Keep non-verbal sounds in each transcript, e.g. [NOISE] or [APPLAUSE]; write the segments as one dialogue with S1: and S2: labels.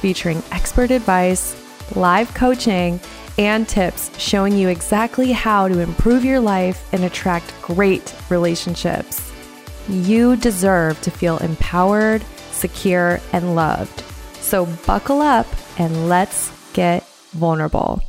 S1: featuring expert advice, live coaching, and tips showing you exactly how to improve your life and attract great relationships. You deserve to feel empowered, secure, and loved. So buckle up and let's get vulnerable.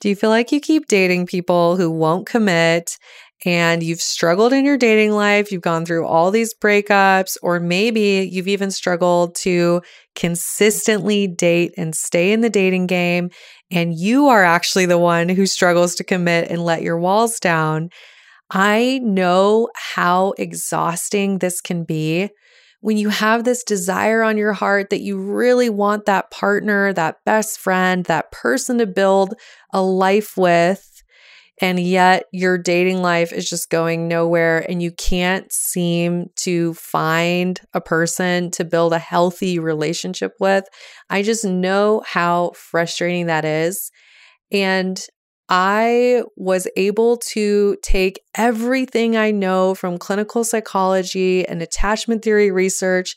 S1: Do you feel like you keep dating people who won't commit and you've struggled in your dating life, you've gone through all these breakups, or maybe you've even struggled to consistently date and stay in the dating game, and you are actually the one who struggles to commit and let your walls down. I know how exhausting this can be when you have this desire on your heart that you really want that partner, that best friend, that person to build a life with and yet your dating life is just going nowhere and you can't seem to find a person to build a healthy relationship with. I just know how frustrating that is. And I was able to take everything I know from clinical psychology and attachment theory research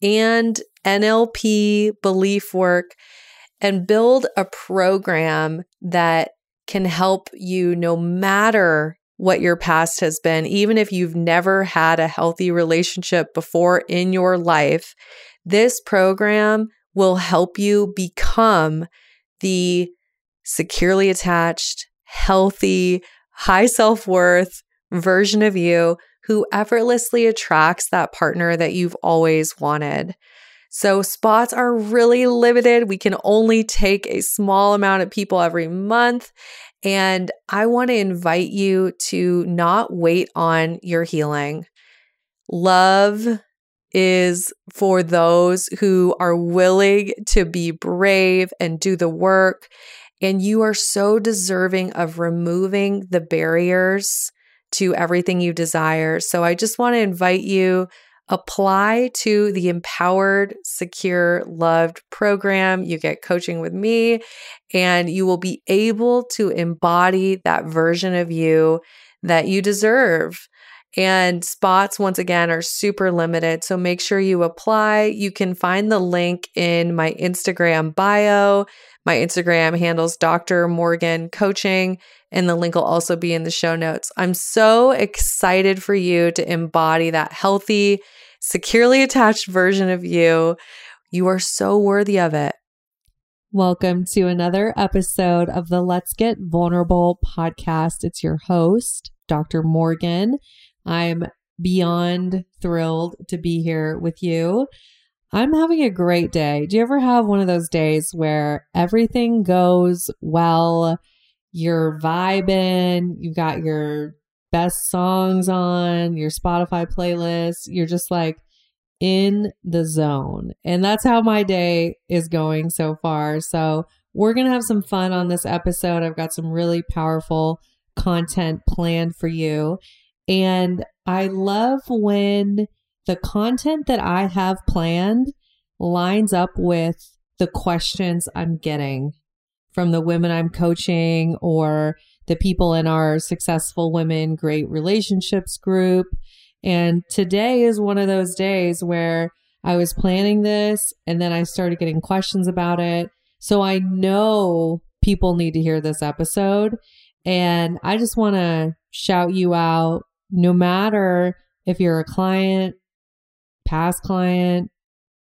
S1: and NLP belief work and build a program that can help you no matter what your past has been, even if you've never had a healthy relationship before in your life. This program will help you become the securely attached, healthy, high self worth version of you who effortlessly attracts that partner that you've always wanted. So spots are really limited. We can only take a small amount of people every month. And I want to invite you to not wait on your healing. Love is for those who are willing to be brave and do the work. And you are so deserving of removing the barriers to everything you desire. So I just want to invite you apply to the Empowered, Secure, Loved program. You get coaching with me, and you will be able to embody that version of you that you deserve. And spots, once again, are super limited. So make sure you apply. You can find the link in my Instagram bio. My Instagram handles Dr. Morgan Coaching, and the link will also be in the show notes. I'm so excited for you to embody that healthy, securely attached version of you. You are so worthy of it. Welcome to another episode of the Let's Get Vulnerable podcast. It's your host, Dr. Morgan. I'm beyond thrilled to be here with you. I'm having a great day. Do you ever have one of those days where everything goes well? You're vibing, you've got your best songs on your Spotify playlist. You're just like in the zone. And that's how my day is going so far. So, we're going to have some fun on this episode. I've got some really powerful content planned for you. And I love when the content that I have planned lines up with the questions I'm getting from the women I'm coaching or the people in our Successful Women Great Relationships group. And today is one of those days where I was planning this and then I started getting questions about it. So I know people need to hear this episode. And I just want to shout you out no matter if you're a client, past client,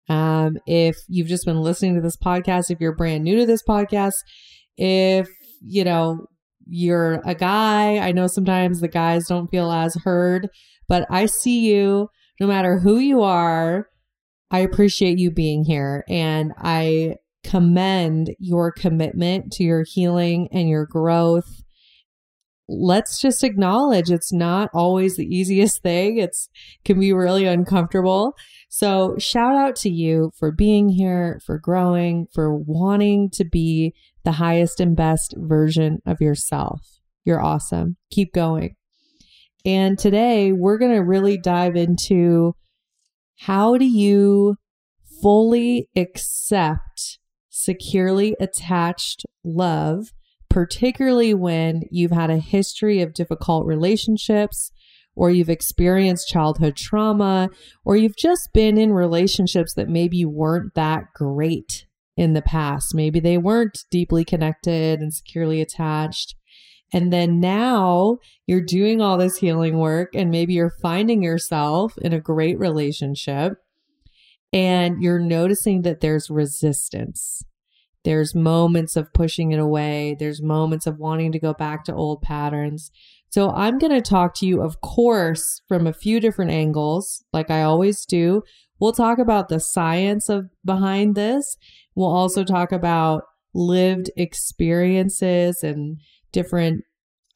S1: um, if you've just been listening to this podcast, if you're brand new to this podcast, if, you know, you're a guy. I know sometimes the guys don't feel as heard, but I see you no matter who you are. I appreciate you being here and I commend your commitment to your healing and your growth. Let's just acknowledge it's not always the easiest thing. It's can be really uncomfortable. So shout out to you for being here, for growing, for wanting to be the highest and best version of yourself. You're awesome. Keep going. And today we're going to really dive into how do you fully accept securely attached love particularly when you've had a history of difficult relationships or you've experienced childhood trauma or you've just been in relationships that maybe weren't that great in the past. Maybe they weren't deeply connected and securely attached. And then now you're doing all this healing work and maybe you're finding yourself in a great relationship and you're noticing that there's resistance. There's moments of pushing it away. There's moments of wanting to go back to old patterns. So I'm going to talk to you, of course, from a few different angles, like I always do. We'll talk about the science of behind this. We'll also talk about lived experiences and different,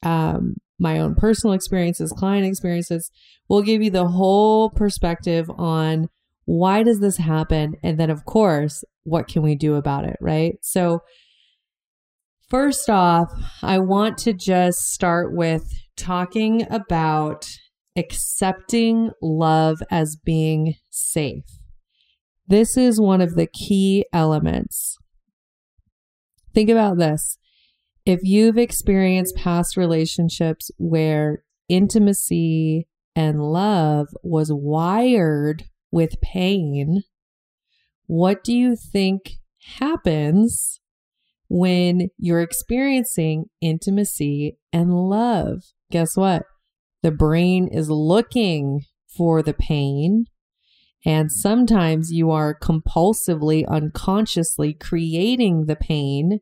S1: um, my own personal experiences, client experiences. We'll give you the whole perspective on why does this happen? And then, of course, what can we do about it? Right. So, first off, I want to just start with talking about accepting love as being safe. This is one of the key elements. Think about this. If you've experienced past relationships where intimacy and love was wired with pain, what do you think happens when you're experiencing intimacy and love? Guess what? The brain is looking for the pain. And sometimes you are compulsively, unconsciously creating the pain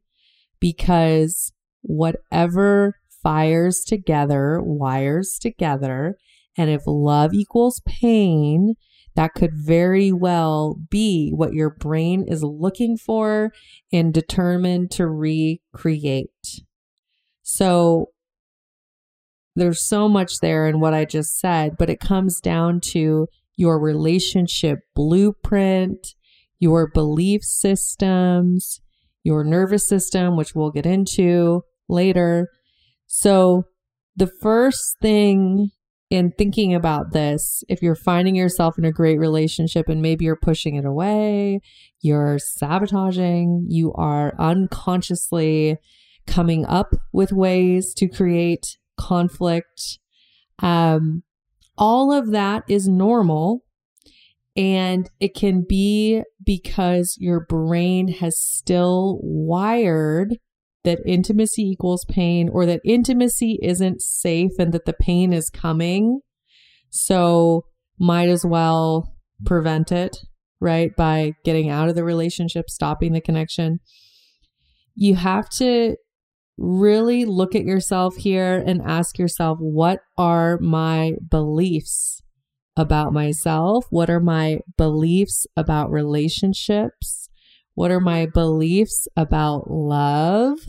S1: because whatever fires together wires together. And if love equals pain, that could very well be what your brain is looking for and determined to recreate. So there's so much there in what I just said, but it comes down to your relationship blueprint, your belief systems, your nervous system, which we'll get into later. So the first thing in thinking about this, if you're finding yourself in a great relationship and maybe you're pushing it away, you're sabotaging, you are unconsciously coming up with ways to create conflict, um, all of that is normal. And it can be because your brain has still wired that intimacy equals pain or that intimacy isn't safe and that the pain is coming. So might as well prevent it, right? By getting out of the relationship, stopping the connection. You have to really look at yourself here and ask yourself, what are my beliefs about myself? What are my beliefs about relationships? What are my beliefs about love?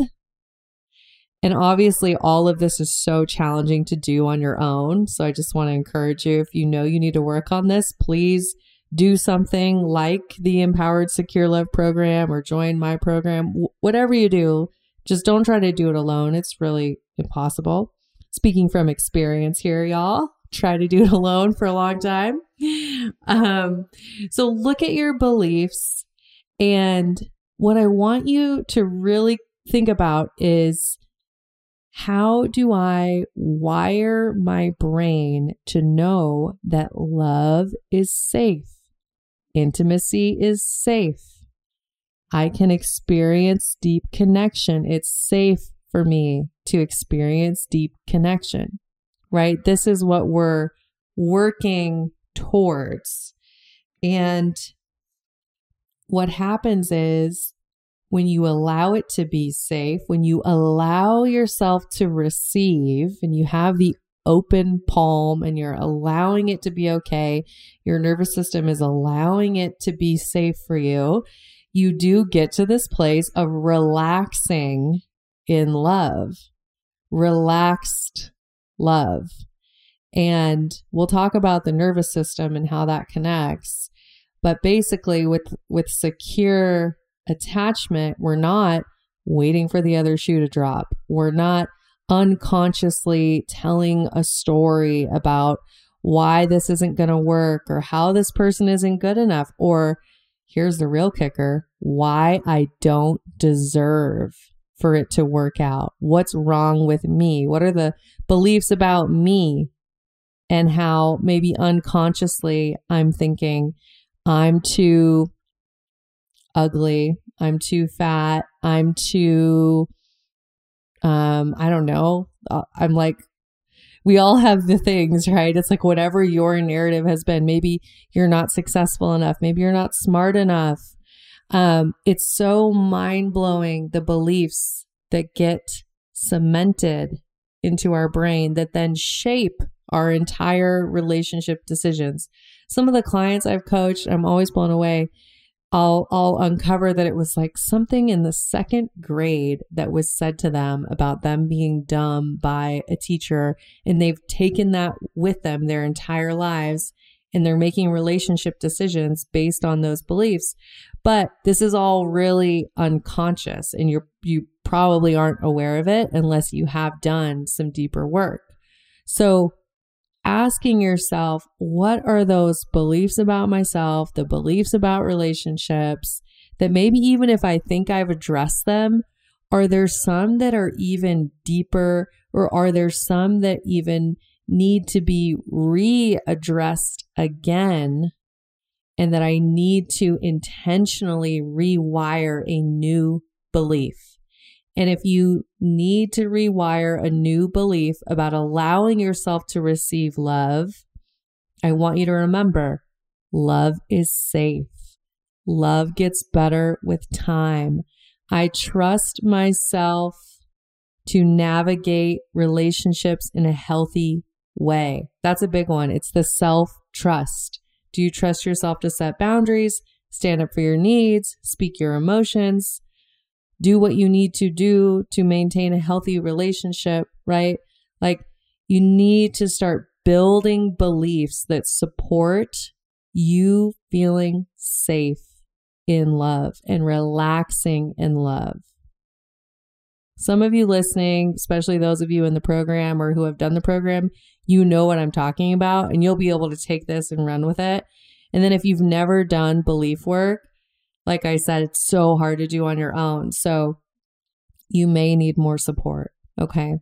S1: And obviously, all of this is so challenging to do on your own. So I just want to encourage you if you know you need to work on this, please do something like the Empowered Secure Loved program or join my program. whatever you do, just don't try to do it alone. It's really impossible. Speaking from experience here, y'all, try to do it [LAUGHS] alone for a long time. Um, so look at your beliefs and what I want you to really think about is how do I wire my brain to know that love is safe? Intimacy is safe. I can experience deep connection. It's safe for me to experience deep connection, right? This is what we're working towards. And what happens is when you allow it to be safe, when you allow yourself to receive and you have the open palm and you're allowing it to be okay, your nervous system is allowing it to be safe for you, you do get to this place of relaxing in love. relaxed love. And we'll talk about the nervous system and how that connects. But basically with with secure attachment, we're not waiting for the other shoe to drop. We're not unconsciously telling a story about why this isn't going to work or how this person isn't good enough or here's the real kicker, why I don't deserve for it to work out. What's wrong with me? What are the beliefs about me? And how maybe unconsciously I'm thinking, I'm too ugly. I'm too fat. I'm too, um, I don't know. Uh, I'm like, we all have the things, right? It's like whatever your narrative has been. Maybe you're not successful enough. Maybe you're not smart enough. Um, it's so mind blowing the beliefs that get cemented into our brain that then shape our entire relationship decisions. Some of the clients I've coached, I'm always blown away. I'll I'll uncover that it was like something in the second grade that was said to them about them being dumb by a teacher and they've taken that with them their entire lives and they're making relationship decisions based on those beliefs. But this is all really unconscious and you're you probably aren't aware of it unless you have done some deeper work. So asking yourself, what are those beliefs about myself, the beliefs about relationships that maybe even if I think I've addressed them, are there some that are even deeper or are there some that even need to be readdressed again and that I need to intentionally rewire a new belief. And if you need to rewire a new belief about allowing yourself to receive love, I want you to remember love is safe. Love gets better with time. I trust myself to navigate relationships in a healthy way. That's a big one. It's the self trust. Do you trust yourself to set boundaries, stand up for your needs, speak your emotions, do what you need to do to maintain a healthy relationship, right? Like you need to start building beliefs that support you feeling safe in love and relaxing in love. Some of you listening, especially those of you in the program or who have done the program, you know what I'm talking about and you'll be able to take this and run with it. And then if you've never done belief work, like I said, it's so hard to do on your own. So you may need more support. Okay.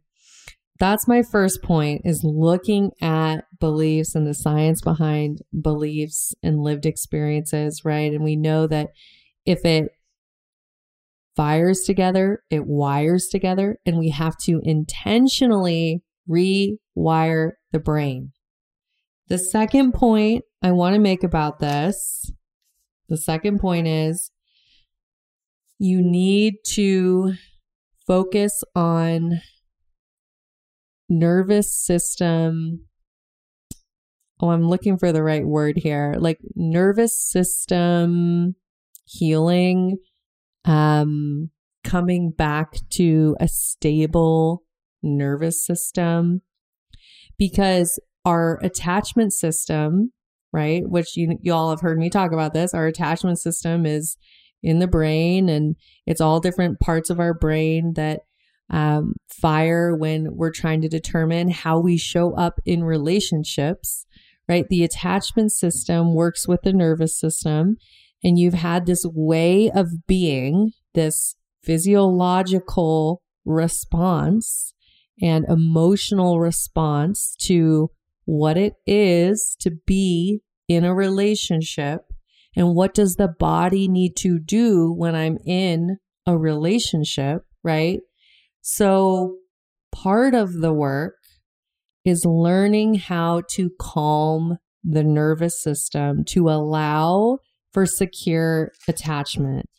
S1: That's my first point is looking at beliefs and the science behind beliefs and lived experiences, right? And we know that if it fires together, it wires together, and we have to intentionally rewire the brain. The second point I want to make about this, the second point is you need to focus on nervous system. Oh, I'm looking for the right word here. Like nervous system healing um, coming back to a stable nervous system because our attachment system, right, which you, you all have heard me talk about this, our attachment system is in the brain and it's all different parts of our brain that um, fire when we're trying to determine how we show up in relationships, right? The attachment system works with the nervous system and you've had this way of being, this physiological response and emotional response to what it is to be in a relationship and what does the body need to do when I'm in a relationship, right? So part of the work is learning how to calm the nervous system to allow for secure attachment.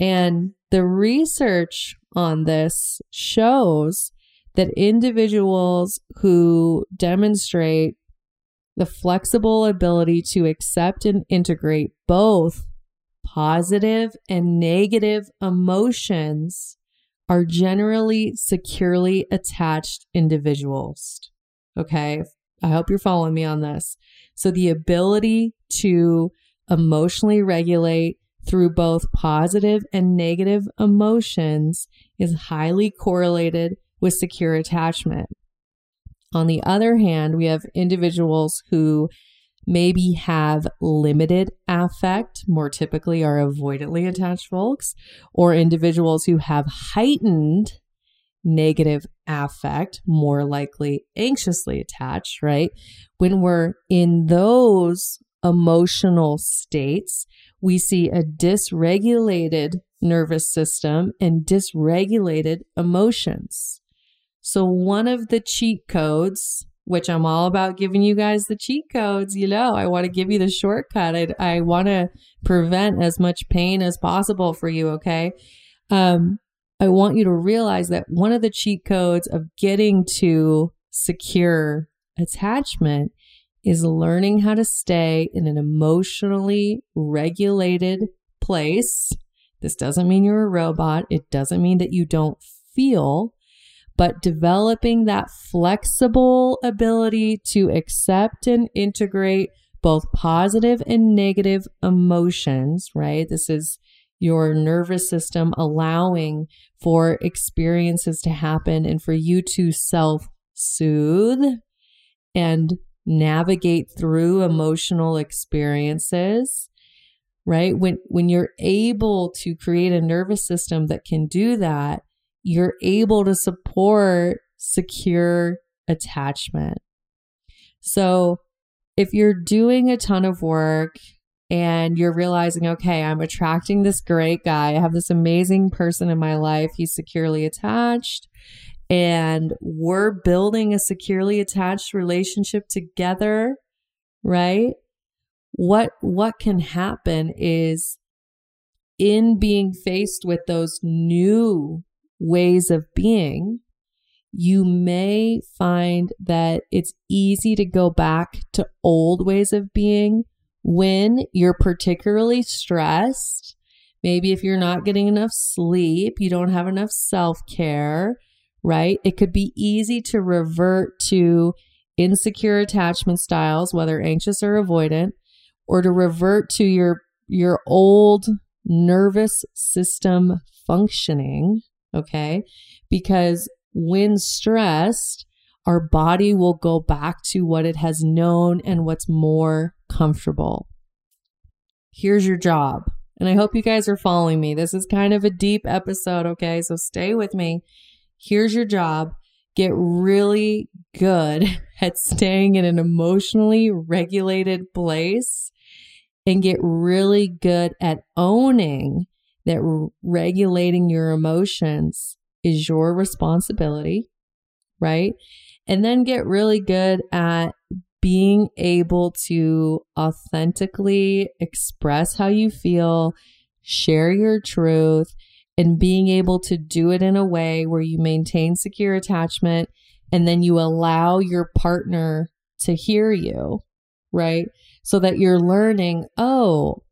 S1: And the research on this shows that individuals who demonstrate the flexible ability to accept and integrate both positive and negative emotions are generally securely attached individuals. Okay. I hope you're following me on this. So the ability to emotionally regulate through both positive and negative emotions is highly correlated with secure attachment. On the other hand, we have individuals who maybe have limited affect, more typically are avoidantly attached folks, or individuals who have heightened negative affect, more likely anxiously attached, right? When we're in those emotional states, we see a dysregulated nervous system and dysregulated emotions. So, one of the cheat codes, which I'm all about giving you guys the cheat codes, you know, I want to give you the shortcut. I, I want to prevent as much pain as possible for you, okay? Um, I want you to realize that one of the cheat codes of getting to secure attachment is learning how to stay in an emotionally regulated place. This doesn't mean you're a robot. It doesn't mean that you don't feel, but developing that flexible ability to accept and integrate both positive and negative emotions, right? This is your nervous system allowing for experiences to happen and for you to self soothe and navigate through emotional experiences right when when you're able to create a nervous system that can do that you're able to support secure attachment so if you're doing a ton of work and you're realizing, okay, I'm attracting this great guy. I have this amazing person in my life. He's securely attached. And we're building a securely attached relationship together, right? What, what can happen is in being faced with those new ways of being, you may find that it's easy to go back to old ways of being when you're particularly stressed, maybe if you're not getting enough sleep, you don't have enough self care, right? It could be easy to revert to insecure attachment styles, whether anxious or avoidant, or to revert to your, your old nervous system functioning. Okay. Because when stressed, our body will go back to what it has known and what's more comfortable. Here's your job. And I hope you guys are following me. This is kind of a deep episode, okay? So stay with me. Here's your job. Get really good [LAUGHS] at staying in an emotionally regulated place and get really good at owning that regulating your emotions is your responsibility, right? And then get really good at being able to authentically express how you feel, share your truth, and being able to do it in a way where you maintain secure attachment and then you allow your partner to hear you, right? So that you're learning, oh,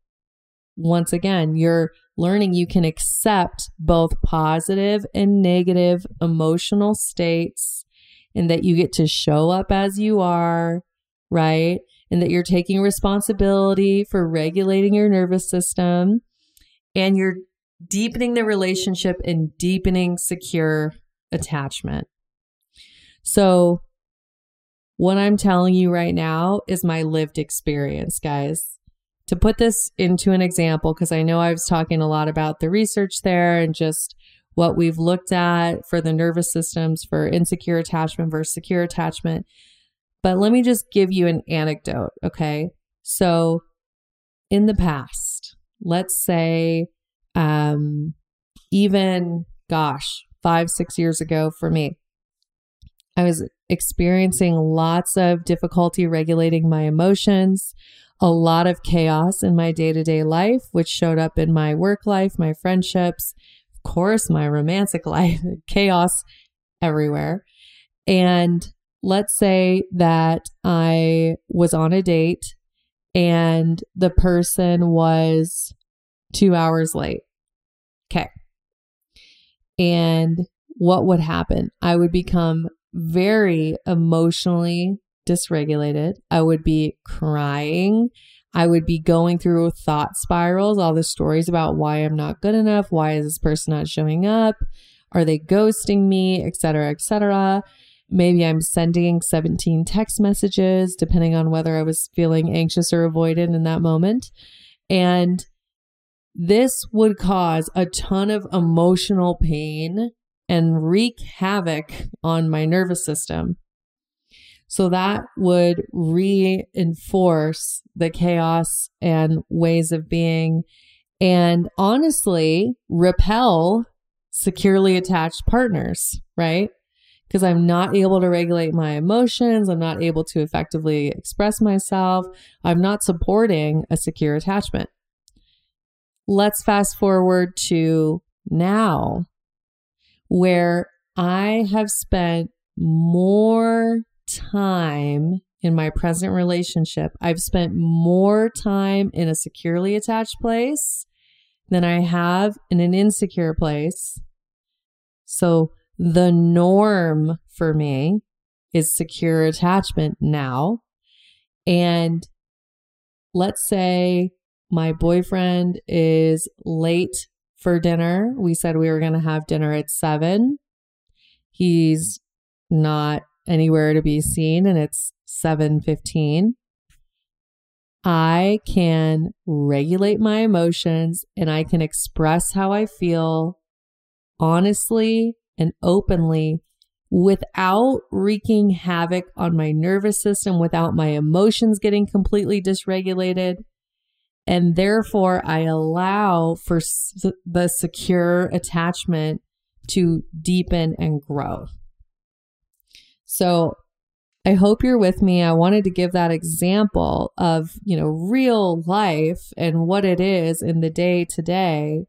S1: once again, you're learning you can accept both positive and negative emotional states and that you get to show up as you are right? And that you're taking responsibility for regulating your nervous system and you're deepening the relationship and deepening secure attachment. So, what I'm telling you right now is my lived experience, guys. To put this into an example, because I know I was talking a lot about the research there and just what we've looked at for the nervous systems for insecure attachment versus secure attachment. But let me just give you an anecdote, okay? So, in the past, let's say, um, even, gosh, five, six years ago for me, I was experiencing lots of difficulty regulating my emotions, a lot of chaos in my day to day life, which showed up in my work life, my friendships, of course, my romantic [LAUGHS] life, chaos everywhere. And let's say that I was on a date and the person was two hours late. Okay. And what would happen? I would become very emotionally dysregulated. I would be crying. I would be going through thought spirals, all the stories about why I'm not good enough, why is this person not showing up, are they ghosting me, etc., etc. Maybe I'm sending 17 text messages, depending on whether I was feeling anxious or avoidant in that moment. And this would cause a ton of emotional pain and wreak havoc on my nervous system. So that would reinforce the chaos and ways of being and honestly repel securely attached partners, right? Because I'm not able to regulate my emotions. I'm not able to effectively express myself. I'm not supporting a secure attachment. Let's fast forward to now where I have spent more time in my present relationship. I've spent more time in a securely attached place than I have in an insecure place. So the norm for me is secure attachment now. And let's say my boyfriend is late for dinner. We said we were going to have dinner at seven. He's not anywhere to be seen and it's 7:15. I can regulate my emotions and I can express how I feel honestly and openly without wreaking havoc on my nervous system, without my emotions getting completely dysregulated. And therefore, I allow for the secure attachment to deepen and grow. So I hope you're with me. I wanted to give that example of, you know, real life and what it is in the day to day.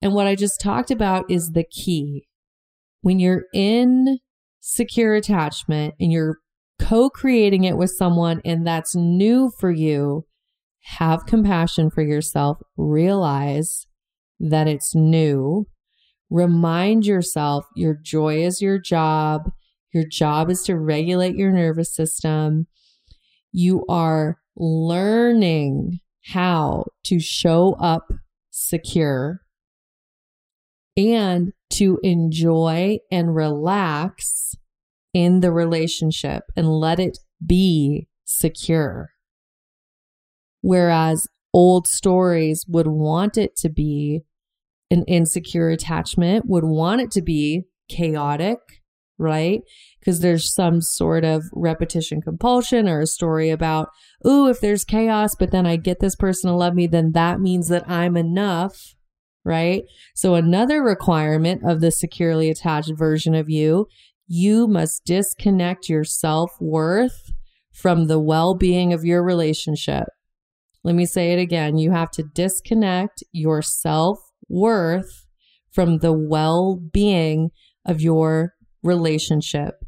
S1: And what I just talked about is the key. When you're in secure attachment and you're co creating it with someone and that's new for you, have compassion for yourself, realize that it's new. Remind yourself your joy is your job. Your job is to regulate your nervous system. You are learning how to show up secure and to enjoy and relax in the relationship and let it be secure. Whereas old stories would want it to be an insecure attachment, would want it to be chaotic, right? Because there's some sort of repetition compulsion or a story about, ooh, if there's chaos, but then I get this person to love me, then that means that I'm enough, right? So, another requirement of the securely attached version of you, you must disconnect your self worth from the well being of your relationship. Let me say it again. You have to disconnect your self worth from the well being of your relationship.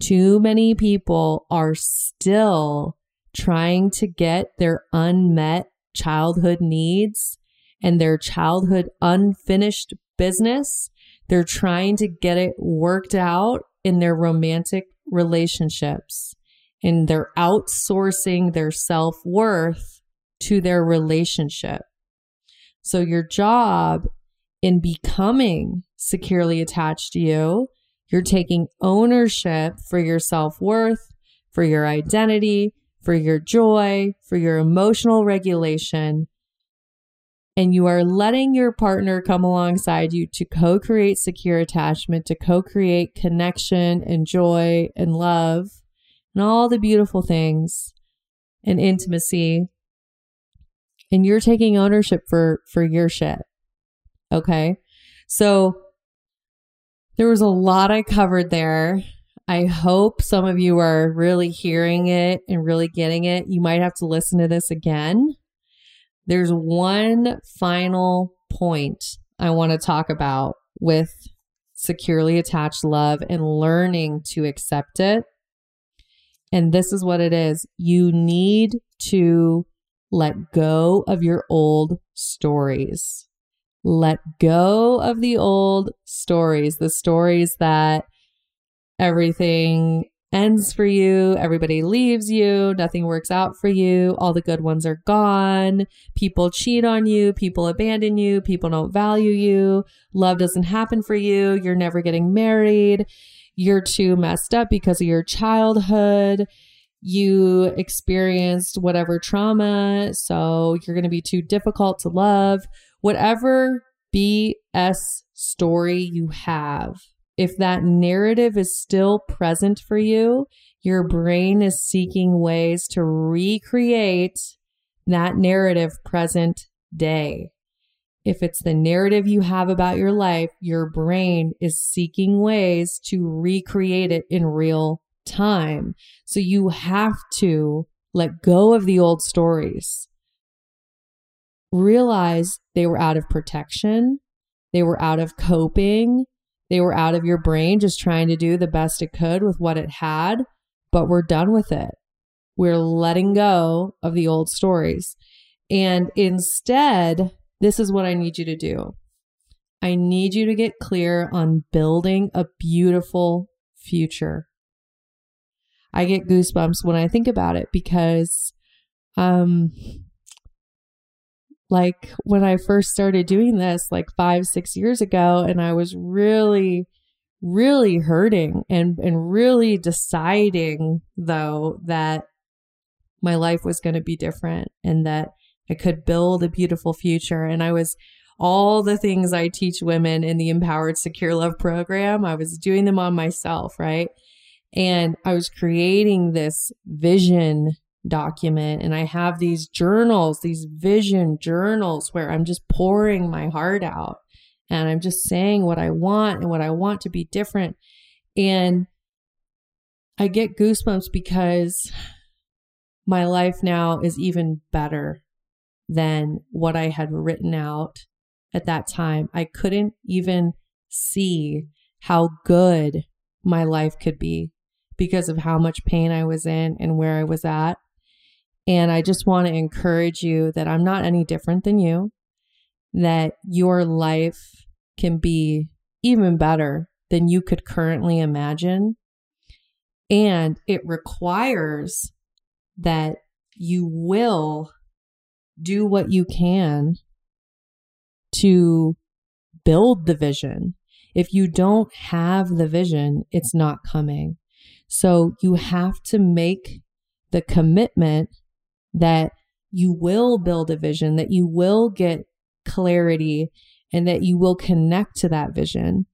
S1: Too many people are still trying to get their unmet childhood needs and their childhood unfinished business. They're trying to get it worked out in their romantic relationships and they're outsourcing their self worth to their relationship. So your job in becoming securely attached to you, you're taking ownership for your self worth, for your identity, for your joy, for your emotional regulation. And you are letting your partner come alongside you to co create secure attachment, to co create connection and joy and love and all the beautiful things and intimacy and you're taking ownership for for your shit. Okay? So there was a lot I covered there. I hope some of you are really hearing it and really getting it. You might have to listen to this again. There's one final point I want to talk about with securely attached love and learning to accept it. And this is what it is you need to let go of your old stories. Let go of the old stories, the stories that everything ends for you, everybody leaves you, nothing works out for you, all the good ones are gone, people cheat on you, people abandon you, people don't value you, love doesn't happen for you, you're never getting married, you're too messed up because of your childhood. You experienced whatever trauma, so you're going to be too difficult to love. Whatever BS story you have, if that narrative is still present for you, your brain is seeking ways to recreate that narrative present day. If it's the narrative you have about your life, your brain is seeking ways to recreate it in real time. So you have to let go of the old stories. Realize they were out of protection. They were out of coping. They were out of your brain just trying to do the best it could with what it had, but we're done with it. We're letting go of the old stories. And instead, this is what I need you to do. I need you to get clear on building a beautiful future. I get goosebumps when I think about it because um like when I first started doing this, like five, six years ago, and I was really, really hurting and, and really deciding, though, that my life was going to be different and that I could build a beautiful future. And I was all the things I teach women in the Empowered Secure Loved program, I was doing them on myself, right? And I was creating this vision document and I have these journals, these vision journals where I'm just pouring my heart out and I'm just saying what I want and what I want to be different. And I get goosebumps because my life now is even better than what I had written out at that time. I couldn't even see how good my life could be because of how much pain I was in and where I was at. And I just want to encourage you that I'm not any different than you, that your life can be even better than you could currently imagine. And it requires that you will do what you can to build the vision. If you don't have the vision, it's not coming. So you have to make the commitment that you will build a vision, that you will get clarity, and that you will connect to that vision.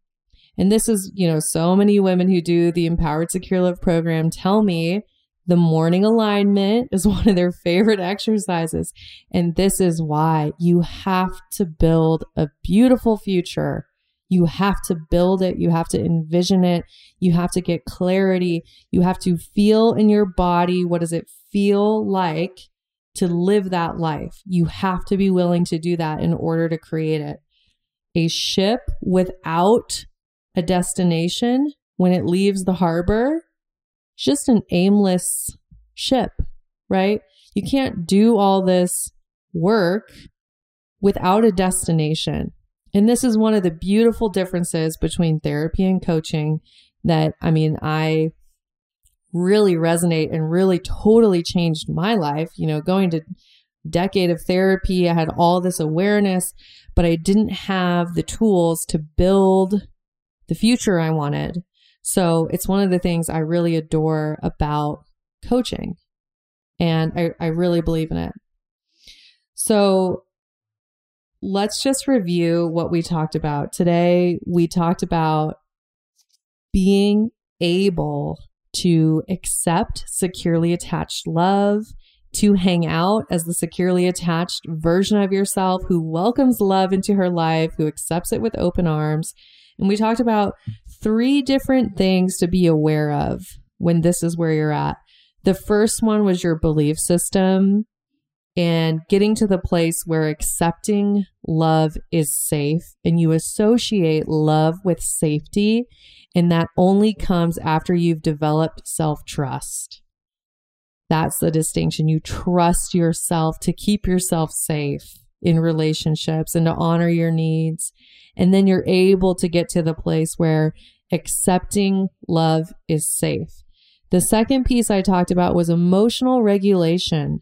S1: And this is, you know, so many women who do the Empowered Secure Loved program tell me the morning alignment is [LAUGHS] one of their favorite exercises. And this is why you have to build a beautiful future. You have to build it. You have to envision it. You have to get clarity. You have to feel in your body what does it feel like to live that life. You have to be willing to do that in order to create it. A ship without a destination when it leaves the harbor, just an aimless ship, right? You can't do all this work without a destination. And this is one of the beautiful differences between therapy and coaching that, I mean, I really resonate and really totally changed my life. You know, going to decade of therapy, I had all this awareness, but I didn't have the tools to build the future I wanted. So it's one of the things I really adore about coaching. And I, I really believe in it. So let's just review what we talked about. Today, we talked about being able to accept securely attached love, to hang out as the securely attached version of yourself who welcomes love into her life, who accepts it with open arms. And we talked about three different things to be aware of when this is where you're at. The first one was your belief system and getting to the place where accepting love is safe and you associate love with safety and that only comes after you've developed self trust. That's the distinction. You trust yourself to keep yourself safe. in relationships and to honor your needs. And then you're able to get to the place where accepting love is safe. The second piece I talked about was emotional regulation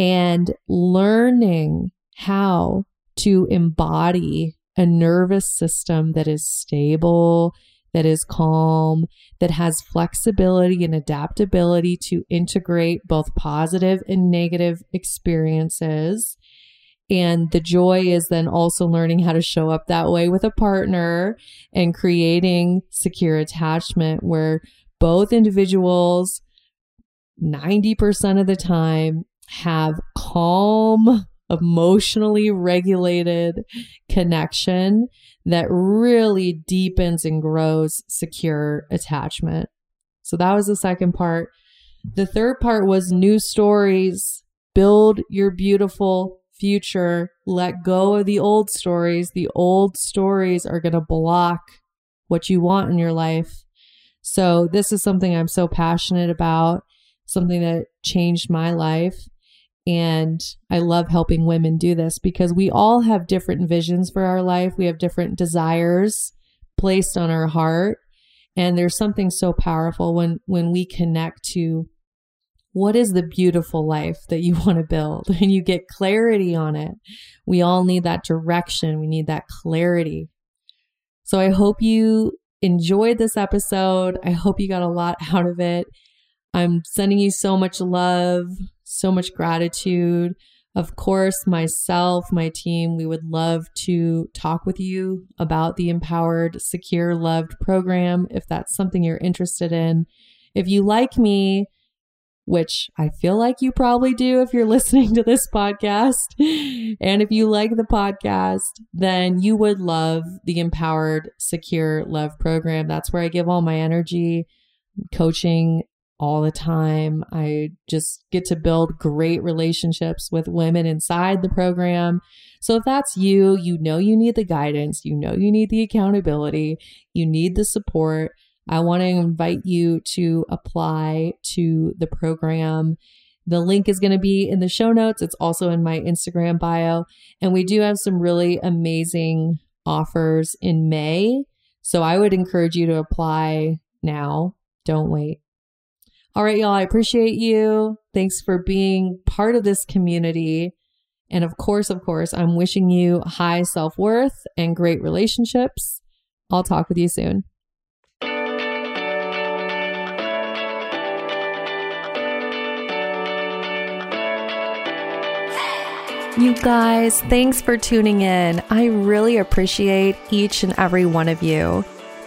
S1: and learning how to embody a nervous system that is stable, that is calm, that has flexibility and adaptability to integrate both positive and negative experiences. And the joy is then also learning how to show up that way with a partner and creating secure attachment where both individuals 90% of the time have calm, emotionally regulated connection that really deepens and grows secure attachment. So that was the second part. The third part was new stories. Build your beautiful future. Let go of the old stories. The old stories are going to block what you want in your life. So this is something I'm so passionate about, something that changed my life. And I love helping women do this because we all have different visions for our life. We have different desires placed on our heart. And there's something so powerful when, when we connect to what is the beautiful life that you [LAUGHS] want to build [LAUGHS] and you get clarity on it. We all need that direction. We need that clarity. So I hope you enjoyed this episode. I hope you got a lot [LAUGHS] out of it. I'm sending you so much love, so much gratitude. Of course, myself, my team, we would love to talk with you about the Empowered, Secure, Loved program if that's something you're interested in. If you like me, which I feel like you probably do if you're [LAUGHS] listening to this podcast. And if you like the podcast, then you would love the Empowered Secure Loved program. That's where I give all my energy, coaching all the time. I just get to build great relationships with women inside the program. So if that's you, you know you need the guidance, you know you need the accountability, you need the support. I want to invite you to apply to the program. The link is going to be in the show notes. It's also in my Instagram bio. And we do have some really amazing offers in May. So I would encourage you to apply now. Don't wait. All right, y'all, I appreciate you. Thanks for being part of this community. And of course, of course, I'm wishing you high self worth and great relationships. I'll talk with you soon. You guys, thanks for tuning in. I really appreciate each and every one of you.